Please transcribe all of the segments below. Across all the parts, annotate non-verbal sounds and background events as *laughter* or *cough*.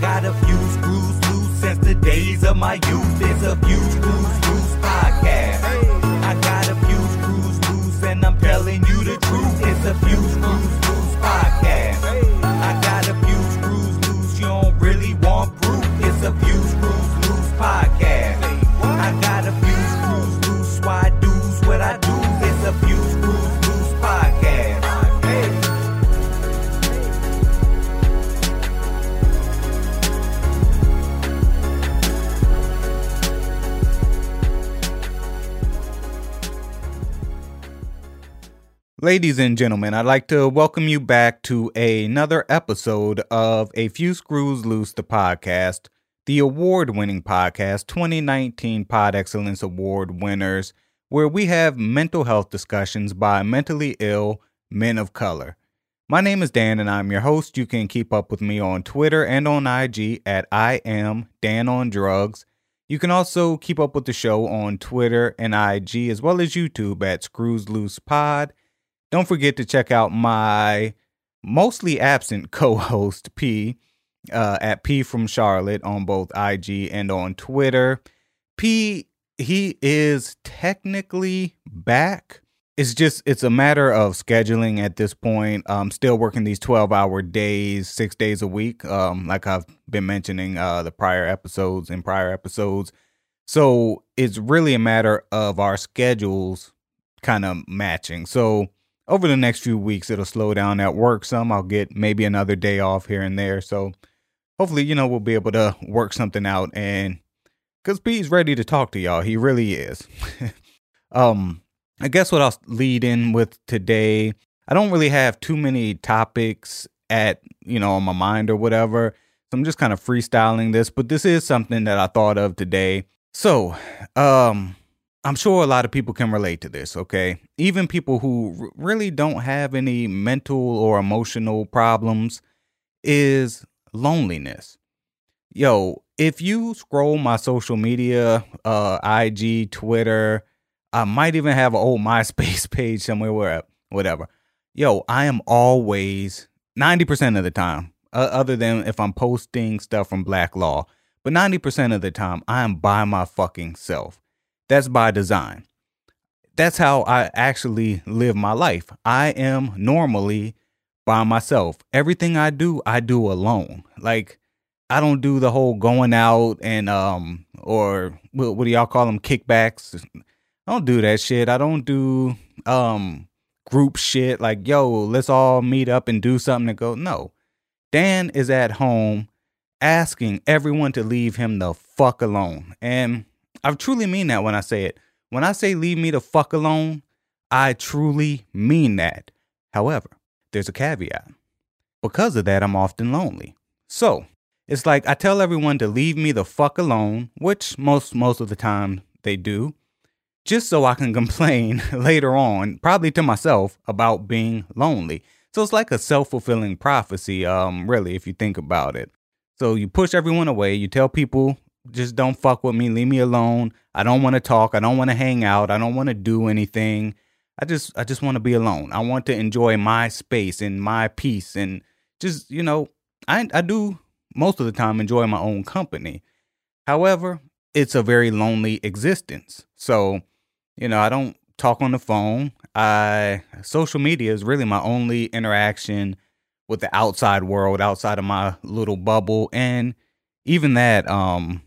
got a few screws loose since the days of my youth. It's a few screws loose podcast. I got a few screws loose and I'm telling you the truth. It's a few Ladies and gentlemen, I'd like to welcome you back to another episode of A Few Screws Loose, the podcast, the award winning podcast, 2019 Pod Excellence Award winners, where we have mental health discussions by mentally ill men of color. My name is Dan and I'm your host. You can keep up with me on Twitter and on IG at I am Dan on Drugs. You can also keep up with the show on Twitter and IG as well as YouTube at Screws Loose Pod. Don't forget to check out my mostly absent *laughs* co-host P uh, at P from Charlotte on both IG and on Twitter. P he is technically back. It's just it's a matter of scheduling at this point. I'm still working these 12 hour days, six days a week. Um, like I've been mentioning uh the prior episodes and prior episodes. So it's really a matter of our schedules kind of matching. So over the next few weeks it'll slow down at work some. I'll get maybe another day off here and there. So hopefully you know we'll be able to work something out. And because p's ready to talk to y'all. He really is. *laughs* Um i guess what i'll lead in with today i don't really have too many topics at you know on my mind or whatever. So i'm just kind of freestyling this but this is something that i thought of today. So um I'm sure a lot of people can relate to this, okay? Even people who really don't have any mental or emotional problems is loneliness. Yo, if you scroll my social media, uh IG, Twitter, I might even have an old *laughs* MySpace page somewhere where whatever. Yo, I am always 90% of the time, uh, other than if I'm posting stuff from Black Law, but 90% of the time I am by my fucking self. That's by design. That's how I actually live my life. I am normally by myself. Everything I do, I do alone. Like I don't do the whole going out and um or what, what do y'all call them kickbacks? I don't do that shit. I don't do um group shit like yo, let's all meet up and do something to go. No. Dan is at home asking everyone to leave him the fuck alone. And I truly mean that when I say it. When I say leave me the fuck alone, I truly mean that. However, there's a caveat. Because of that, I'm often lonely. So, it's like I tell everyone to leave me the fuck alone, which most most of the time they do, just so I can *laughs* complain later on, probably to myself, about being lonely. So it's like a self-fulfilling prophecy, um, really, if you think about it. So you push everyone away, you tell people just don't fuck with me. Leave me alone. I don't want to talk. I don't want to hang out. I don't want to do anything. I just I just want to be alone. I want to enjoy my space and my peace and just, you know, I I do most of the time enjoy my own company. However, it's a very lonely existence. So, you know, I don't talk on the phone. I social media is really my only interaction with the outside world, outside of my little bubble and even that um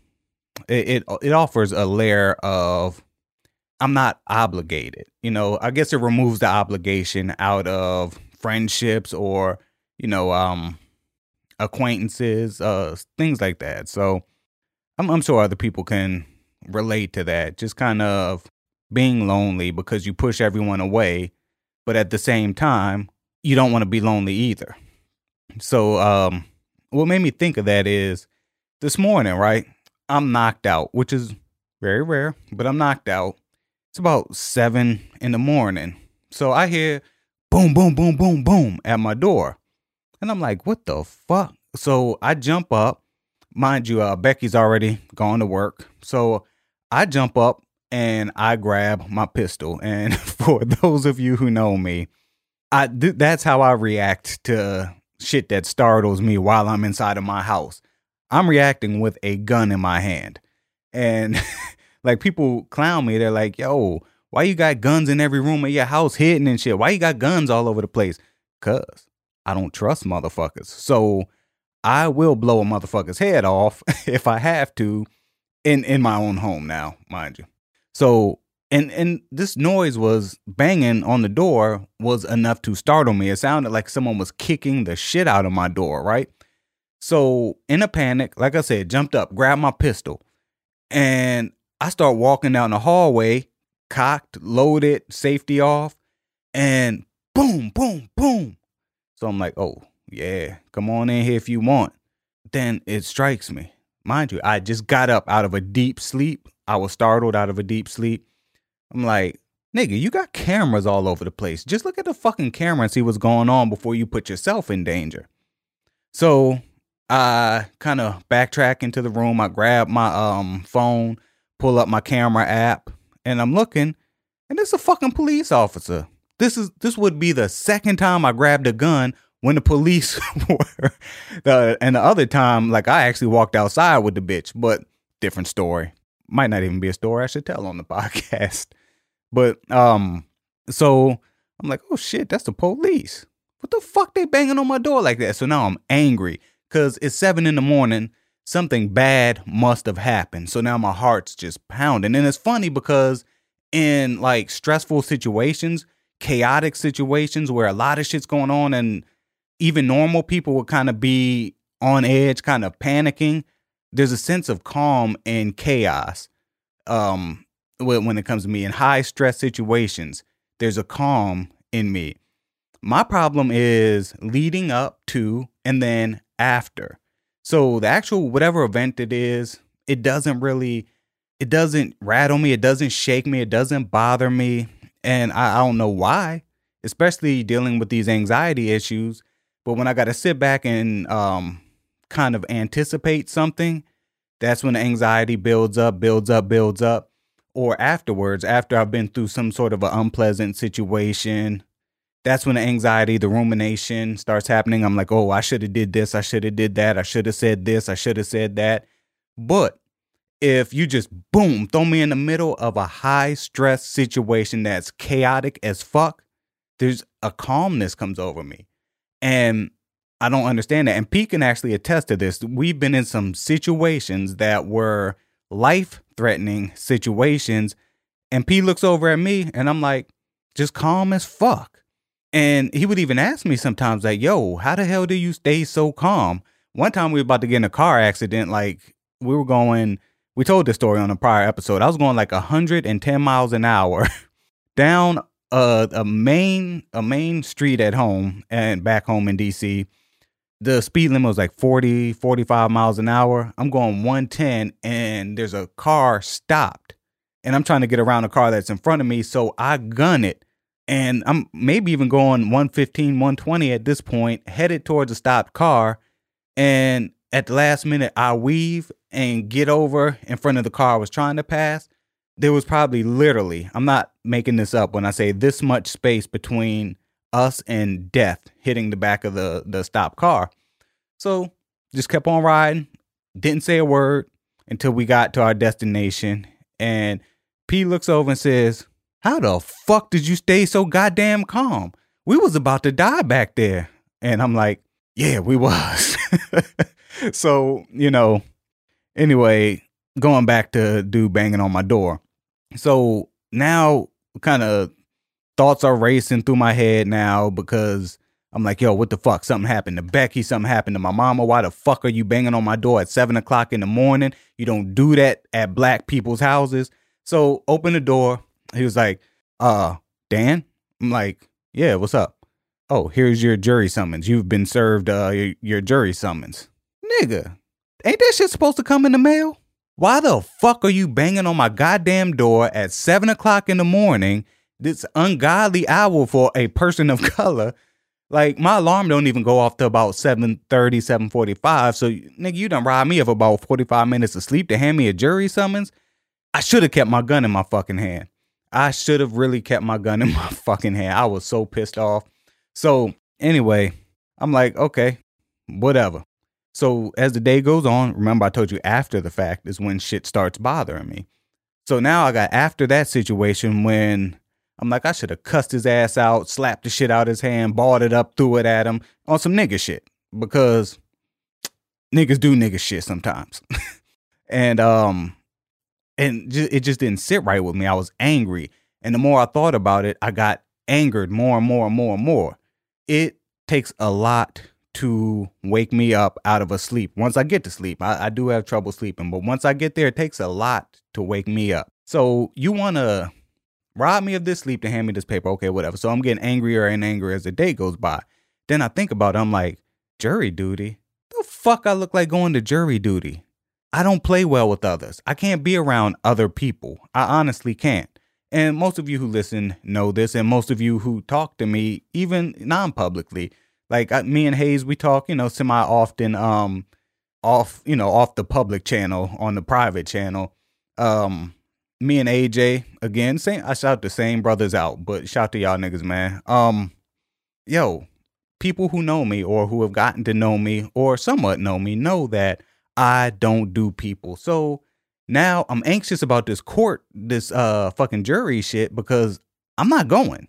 it, it it offers a layer of I'm not obligated. You know, I guess it removes the obligation out of friendships or you know um acquaintances, uh things like that. So I'm I'm sure other people can relate to that. Just kind of being lonely because you push everyone away, but at the same time, you don't want to be lonely either. So um what made me think of that is this morning, right? I'm knocked out, which is very rare, but I'm knocked out. It's about seven in the morning. So I hear boom, boom, boom, boom, boom at my door. And I'm like, what the fuck? So I jump up. Mind you, uh, Becky's already gone to work. So I jump up and I grab my pistol. And *laughs* for those of you who know me, I th- that's how I react to shit that startles me while I'm inside of my house. I'm reacting with a gun in my hand. And *laughs* like people clown me. They're like, yo, why you got guns in every room of your house hidden and shit? Why you got guns all over the place? Cause I don't trust motherfuckers. So I will blow a motherfucker's head off *laughs* if I have to in in my own home now, mind you. So and and this noise was banging on the door was enough to startle me. It sounded like someone was kicking the shit out of my door, right? So in a panic, like I said, jumped up, grabbed my pistol, and I start walking down the hallway, cocked, loaded, safety off, and boom, boom, boom. So I'm like, oh yeah, come on in here if you want. Then it strikes me. Mind you, I just got up out of a deep sleep. I was startled out of a deep sleep I'm like, nigga, you got cameras all over the place. Just look at the fucking camera and see what's going on before you put yourself in danger. So I kind of backtrack into the room. I grab my um phone, pull up my camera app, and I'm looking, and it's a fucking police officer. This is this would be the second time I grabbed a gun when the police *laughs* were the and the other time, like I actually walked outside with the bitch, but different story. Might not even be a story I should tell on the *laughs* podcast. But um, so I'm like, oh shit, that's the police. What the fuck they banging on my door like that? So now I'm angry because it's seven in the morning. Something bad must have happened. So now my heart's just pounding. And it's funny because in like stressful situations, chaotic situations where a lot of shit's going on and even normal people would kind of be on edge, kind of panicking. There's a sense of calm and chaos. Um, when it comes to me in high stress situations. There's a calm in me. My problem is leading up to and then after. So the actual whatever event it is, it doesn't really it doesn't rattle me, it doesn't shake me, it doesn't bother me. And I, I don't know why, especially dealing with these anxiety issues. But when I got to sit back and um, kind of anticipate something, that's when the anxiety builds up, builds up, builds up or afterwards, after I've been through some sort of an unpleasant situation, that's when the anxiety, the rumination starts happening. I'm like, oh, I should have did this, I should have did that, I should have said this, I should have said that. But if you just boom, throw me in the middle of a high stress situation that's chaotic as fuck, there's a calmness comes over me. And I don't understand that. And Pete can actually attest to this. We've been in some situations that were life threatening situations. And P looks over at me and I'm like, just calm as fuck. And he would even ask me sometimes, like, yo, how the hell do you stay so calm? One time we were about to get in a car accident, like we were going, we told this story on a prior episode. I was going like 110 miles an hour *laughs* down a, a main a main street at home and back home in DC the speed limit was like 40, 45 miles an hour. I'm going 110 and there's a car stopped. And I'm trying to get around a car that's in front of me. So I gun it. And I'm maybe even going 115, 120 at this point, headed towards a stopped car. And at the last minute, I weave and get over in front of the car I was trying to pass. There was probably literally, I'm not making this up when I say this much space between us and death hitting the back of the the stopped car. So just kept on riding, didn't say a word until we got to our destination. And P looks over and says, How the fuck did you stay so goddamn calm? We was about to die back there. And I'm like, Yeah, we was. *laughs* so, you know, anyway, going back to dude banging on my door. So now kind of thoughts are racing through my head now because I'm like, yo, what the fuck? Something happened to Becky. Something happened to my mama. Why the fuck are you banging on my door at seven o'clock in the morning? You don't do that at black people's houses. So open the door. He was like, uh, Dan? I'm like, yeah, what's up? Oh, here's your jury summons. You've been served uh your, your jury summons. Nigga, ain't that shit supposed to come in the mail? Why the fuck are you banging on my goddamn door at seven o'clock in the morning this ungodly hour for a person of *laughs* color. Like my alarm don't even go off to about 7.30, 7.45. So nigga, you done robbed me of about 45 minutes of sleep to hand me a jury summons. I should have kept my gun in my fucking hand. I should have really kept my gun in *laughs* my fucking hand. I was so pissed off. So anyway, I'm like, okay, whatever. So as the day goes on, remember I told you after the fact is when shit starts bothering me. So now I got after that situation when I'm like, I should have cussed his ass out, slapped the shit out of his hand, balled it up, threw it at him on some nigga shit. Because *tsk* niggas do nigga shit sometimes. *laughs* and um and it just didn't sit right with me. I was angry. And the more I thought about it, I got angered more and more and more and more. It takes a lot to wake me up out of a sleep. Once I get to sleep, I, I do have trouble sleeping, but once I get there, it takes a lot to wake me up. So you want to rob me of this sleep to hand me this paper. Okay, whatever. So I'm getting angrier and angrier as the day goes by. Then I think about it. I'm like, jury duty? The fuck I look like going to jury duty? I don't play well with others. I can't be around other people. I honestly can't. And most of you who listen know this, and most of you who talk to me, even non publicly, like I, me and Hayes, we talk, you know, semi often, um, off, you know, off the public channel on the private channel. Um, me and AJ again, same. I shout the same brothers out, but shout to y'all niggas, man. Um, yo, people who know me or who have gotten to know me or somewhat know me know that I don't do people. So now I'm anxious about this court, this uh fucking jury shit because I'm not going.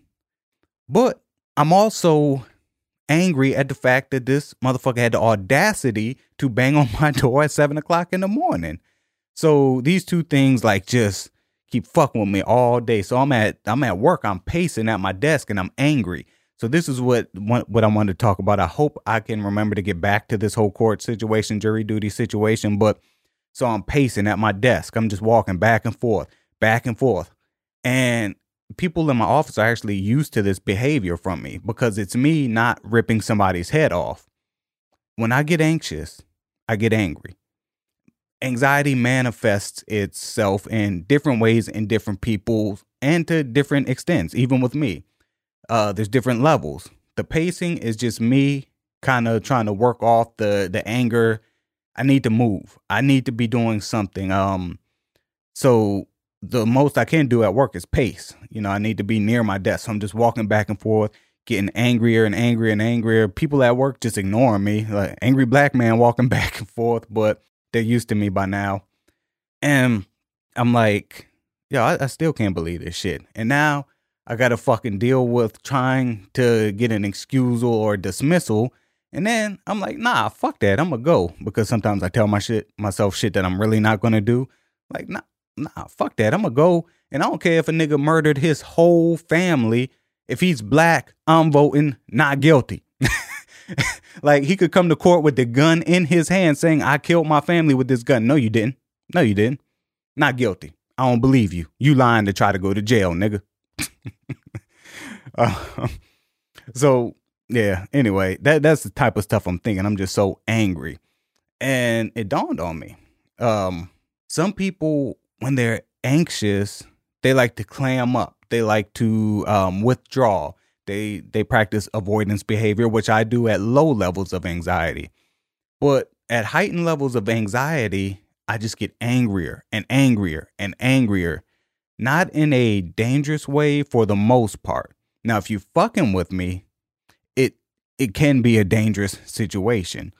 But I'm also angry at the fact that this motherfucker had the audacity to bang *laughs* on my door at seven o'clock in the morning. So these two things like just keep fucking with me all day. So I'm at I'm at work, I'm pacing at my desk and I'm angry. So this is what what I wanted to talk about. I hope I can remember to get back to this whole court situation, jury duty situation, but so I'm pacing at my desk. I'm just walking back and forth, back and forth. And people in my office are actually used to this behavior from me because it's me not ripping somebody's head off. When I get anxious, I get angry. Anxiety manifests itself in different ways in different people and to different extents, even with me. Uh, there's different levels. The pacing is just me kind of trying to work off the the anger. I need to move. I need to be doing something. Um, so the most I can do at work is pace. You know, I need to be near my desk. So I'm just walking back and forth, getting angrier and angrier and angrier. People at work just ignoring me, like angry black man walking *laughs* back and forth, but they're used to me by now. And I'm like, yo, I, I still can't believe this shit. And now I got to fucking deal with trying to get an excusal or dismissal. And then I'm like, nah, fuck that. I'm gonna go because sometimes I tell my shit myself shit that I'm really not gonna do. Like, nah, nah, fuck that. I'm gonna go and I don't care if a nigga murdered his whole family. If he's black, I'm voting not guilty. *laughs* like he could come to court with the gun in his hand saying, I killed my family with this gun. No, you didn't. No, you didn't. Not guilty. I don't believe you. You lying to try to go to jail, nigga. Uh, *laughs* so yeah, anyway, that that's the type of stuff I'm thinking. I'm just so angry. And it dawned on me. Um, some people when they're anxious, they like to clam up. They like to um, withdraw. They they practice avoidance behavior, which I do at low levels of anxiety. But at heightened levels of anxiety, I just get angrier and angrier and angrier. Not in a dangerous way for the most part. Now, if you fucking with me, it it can be a dangerous situation.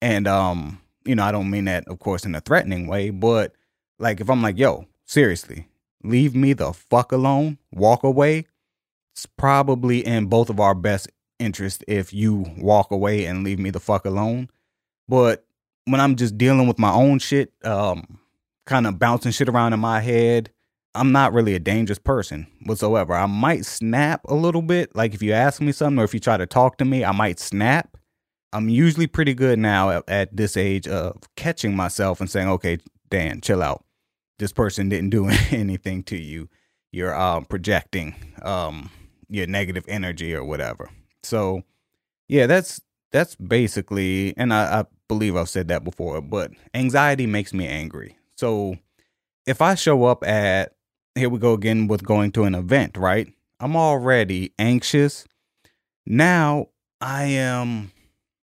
And um, you know, I don't mean that of course in a threatening way, but like if I'm like, yo, seriously, leave me the fuck alone, walk away, it's probably in both of our best interest if you walk away and leave me the fuck alone. But when I'm just dealing with my own shit, um, kind of bouncing shit around in my head, I'm not really a dangerous person whatsoever. I might snap a little bit. Like if you ask me something or if you try to talk to me, I might snap. I'm usually pretty good now at, at this age of catching myself and saying, okay, Dan, chill out this person didn't do *laughs* anything to you. You're um, projecting um, your negative energy or whatever. So, yeah, that's that's basically, and I, I believe I've said that before, but anxiety makes me angry. So, if I show up at here we go again with going to an event, right? I'm already anxious. Now I am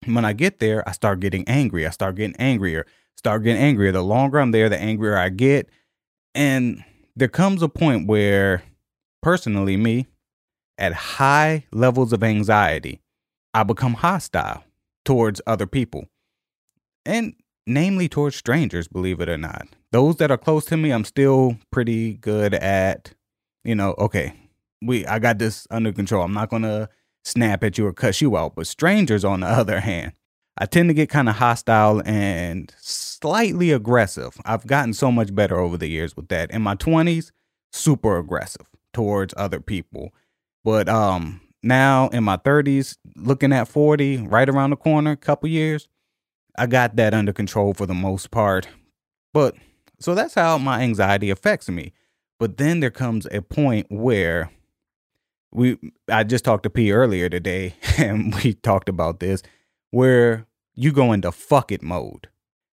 when I get there, I start getting angry. I start getting angrier, start getting angrier. The longer I'm there, the angrier I get. And there comes a point where, personally, me, at high levels of anxiety, I become hostile towards other people. and namely towards strangers, believe it or not. Those that are close to me, I'm still pretty good at, you know, okay, we I got this under control. I'm not gonna snap at you or cuss you out. But strangers, on the *laughs* other hand, I tend to get kind of hostile and slightly aggressive. I've gotten so much better over the years with that. In my 20s, super aggressive towards other people. But um now in my 30s, looking at 40, right around the corner, a couple years, I got that under control for the most part. But so that's how my anxiety affects me. But then there comes a point where we I just talked to P earlier today *laughs* and we talked about this where you go into fuck it mode.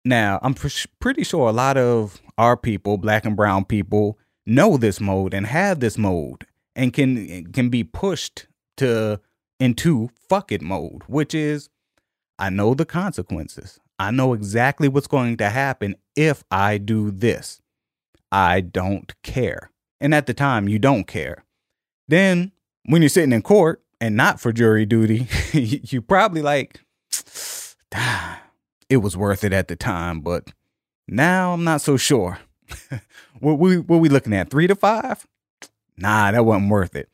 Now, I'm pr- pretty sure a lot of our people, black and brown people, know this mode and have this mode and can can be pushed to into fuck it mode, which is I know the consequences. I know exactly what's going to happen if I do this. I don't care. And at the time, you don't care. Then, when you're sitting in court and not for jury duty, *laughs* you probably like, *sighs* it was worth it at the time, but now I'm not so sure. *laughs* what we what we looking at? Three to five? *tsk* Nah, that wasn't worth it.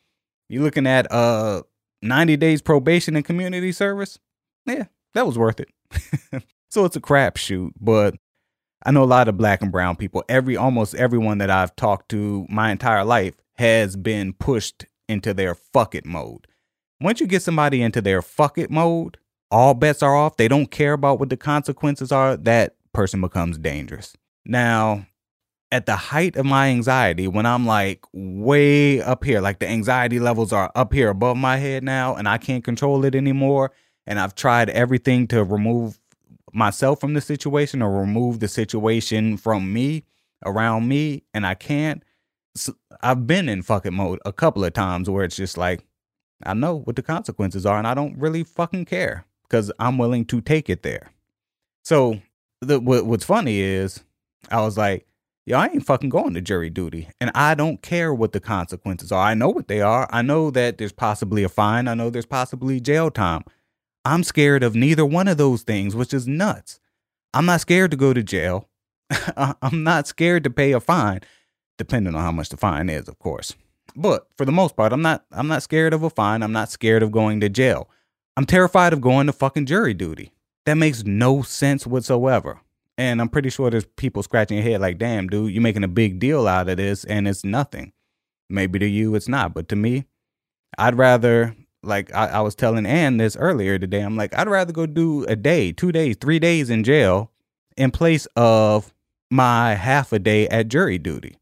You looking at uh 90 days probation and community service? Yeah, that was worth it. *laughs* so it's a crapshoot, but I know a lot of black and brown people. Every almost everyone that I've talked to my entire life has been pushed into their fuck it mode. Once you get somebody into their fuck it mode, all bets are off. They don't care about what the consequences are. That person becomes dangerous. Now, at the height of my anxiety, when I'm like way up here, like the anxiety levels are up here above my head now, and I can't control it anymore, and I've tried everything to remove myself from the situation or remove the situation from me around me, and I can't. So I've been in fucking mode a couple of times where it's just like, I know what the consequences are, and I don't really fucking care because I'm willing to take it there. So the what, what's funny is I was like, yo, I ain't fucking going to jury duty. And I don't care what the consequences are. I know what they are. I know that there's possibly a fine. I know there's possibly jail time. I'm scared of neither one of those things, which is nuts. I'm not scared to go to jail. *laughs* I'm not scared to pay a fine, depending on how much the fine is, of course. But for the most part, I'm not I'm not scared of a fine. I'm not scared of going to jail. I'm terrified of going to fucking jury duty. That makes no sense whatsoever. And I'm pretty sure there's people scratching your head like, damn, dude, you're making a big deal out of this and it's nothing. Maybe to you it's not, but to me, I'd rather, like I, I was telling Ann this earlier today, I'm like, I'd rather go do a day, two days, three days in jail in place of my half a day at jury duty.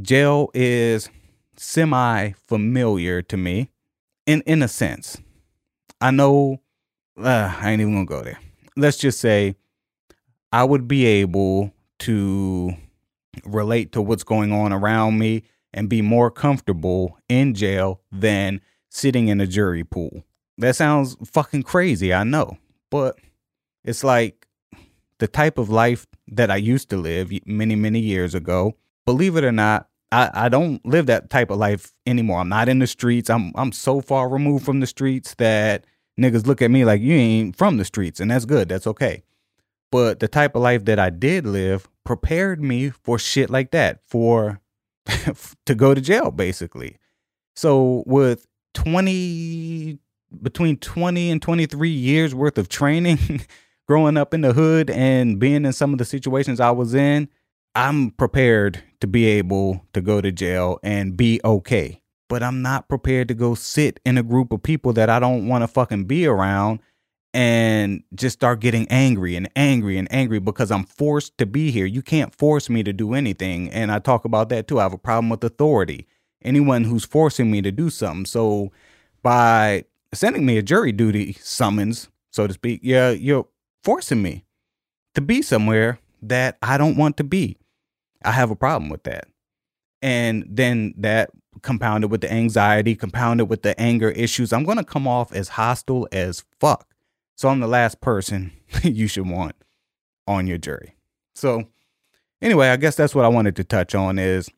Jail is semi familiar to me in in a sense. I know uh, I ain't even gonna go there. Let's just say I would be able to relate to what's going on around me and be more comfortable in jail than sitting in a jury pool. That sounds fucking crazy, I know. But it's like the type of life that I used to live many, many years ago. Believe it or not, I, I don't live that type of life anymore. I'm not in the streets. I'm I'm so far removed from the streets that niggas look at me like you ain't from the streets, and that's good. That's okay. But the type of life that I did live prepared me for shit like that, for *laughs* to go to jail, basically. So with 20 between 20 and 23 years worth of training *laughs* growing up in the hood and being in some of the situations I was in, I'm prepared to be able to go to jail and be okay but I'm not prepared to go sit in a group of people that I don't want to fucking be around and just start getting angry and angry and angry because I'm forced to be here. You can't force me to do anything. And I talk about that too. I have a problem with authority. Anyone who's forcing me to do something. So by sending me a jury duty summons, so to speak, yeah, you're forcing me to be somewhere that I don't want to be. I have a problem with that. And then that compounded with the anxiety, compounded with the anger issues, I'm going to come off as hostile as fuck. So I'm the last person *laughs* you should want on your jury. So anyway, I guess that's what I wanted to touch on is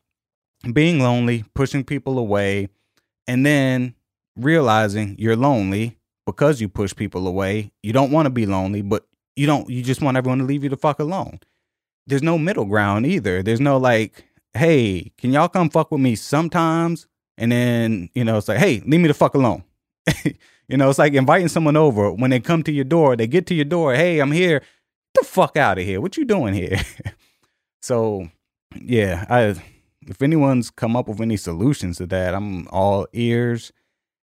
being lonely, pushing people away, and then realizing you're lonely because you push people away. You don't want to be lonely, but you don't you just want everyone to leave you the fuck alone. There's no middle ground either. There's no like, hey, can y'all come fuck with me sometimes? And then, you know, it's like, hey, leave me the fuck alone. *laughs* you know, it's like inviting someone over. When they come to your door, they get to your door, hey, I'm here. Get the fuck out of here. What you doing here? *laughs* so yeah, I if anyone's come up with any solutions to that, I'm all ears.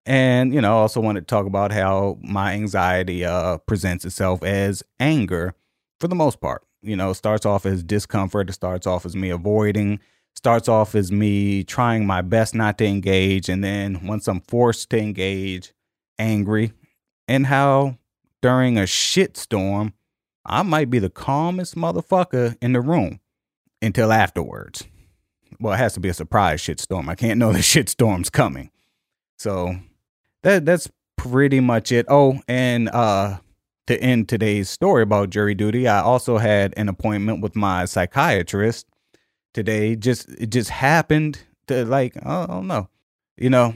And, you know, I also want to talk about how my anxiety uh, presents itself as anger for the most part. You know, starts off as discomfort, it starts off as me avoiding, starts off as me trying my best not to engage. And then once I'm forced to engage, angry. And how during a shitstorm, I might be the calmest motherfucker in the room until afterwards. Well, it has to be a surprise shitstorm. I can't know *laughs* the shitstorm's coming. So that that's pretty much it. Oh, and uh to end today's story about jury duty, I also had an appointment with my psychiatrist today. Just it just happened to like I don't know, you know,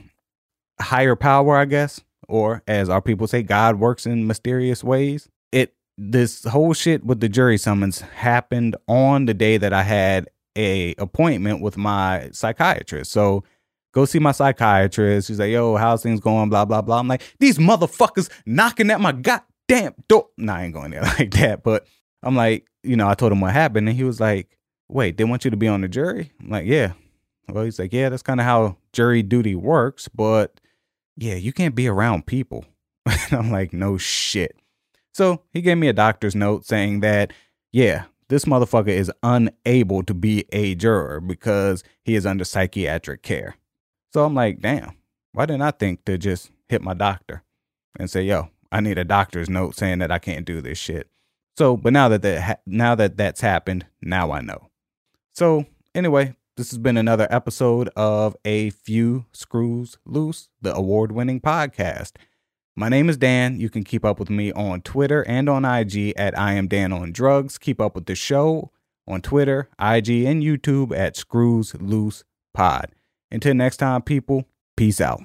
higher power, I guess, or as our people say, God works in mysterious ways. It this whole shit with the jury summons happened on the day that I had a appointment with my psychiatrist. So go see my psychiatrist. She's like, yo, how's things going? Blah, blah, blah. I'm like, these motherfuckers knocking at my goddamn door. Nah, I ain't going there *laughs* like that. But I'm like, you know, I told him what happened. And he was like, wait, they want you to be on the jury? I'm like, yeah. Well, he's like, yeah, that's kind of how jury duty works. But yeah, you can't be around people. *laughs* I'm like, no shit. So he gave me a doctor's note saying that, yeah, this motherfucker is unable to be a juror because he is under psychiatric care. So I'm like, damn, why didn't I think to just hit my doctor and say, yo, I need a doctor's note saying that I can't do this shit. So, but now that that ha- now that that's happened, now I know. So, anyway, this has been another episode of A Few Screws Loose, the award-winning podcast. My name is Dan. You can keep up with me on Twitter and on IG at I am Dan on Drugs. Keep up with the show on Twitter, IG, and YouTube at Screws Loose Pod. Until next time, people, peace out.